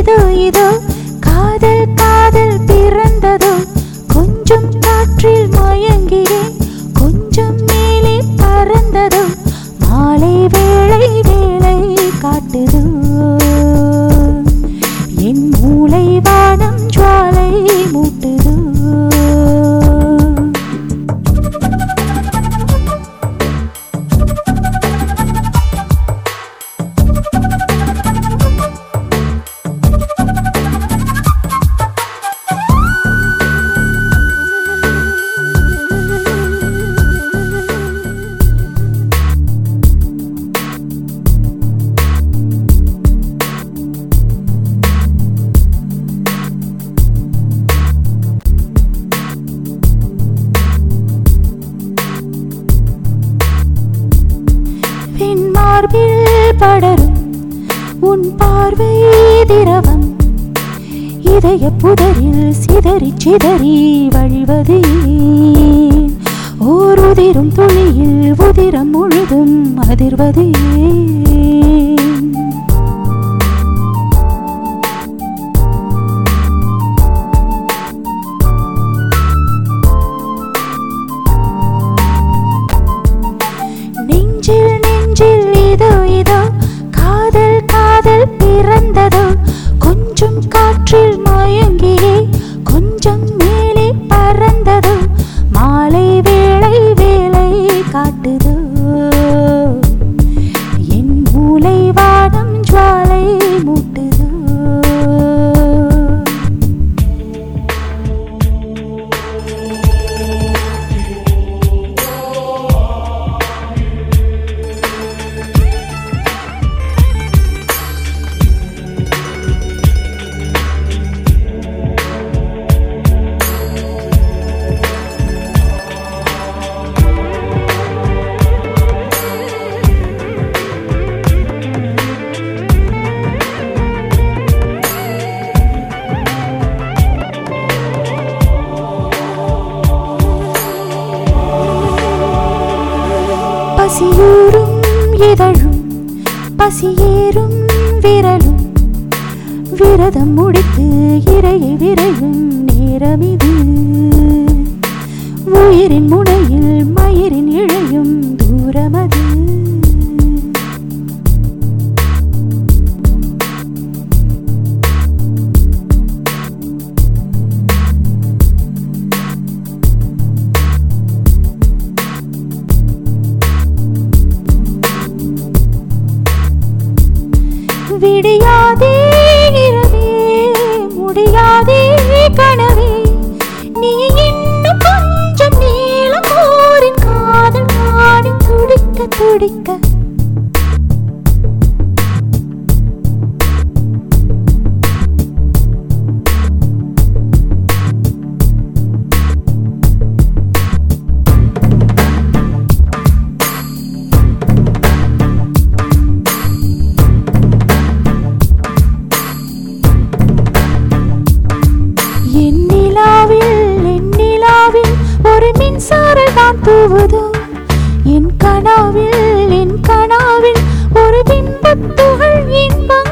இதோ இதோ. காதல் காதல் பிறந்ததோ? கொஞ்சம் காற்றில் மயங்கிறேன் கொஞ்சம் மேலே பறந்ததோ? மாலை வேளை வேலை காட்டுதோ? என் மூளை வானம் ஜுவாலை மூ மார்பில் படரும். உன் பார்வை திரவம். இதய புதரில் சிதறி சிதறி வழிவது ஓர் உதிரும் துளியில் உதிரம் முழுதும் அதிர்வது பசியூறும் இதழும் பசியேறும் விரலும். விரதம் முடித்து இறையை விரையும் நேரமே முடியாதே கனவே நீ இன்னும் கொஞ்சம் நீளம் போரின் காதல் துடிக்க துடிக்க. தூவுதோ என் கனாவில் என் கனாவில் ஒரு பின்பத்துகள் இன்பம்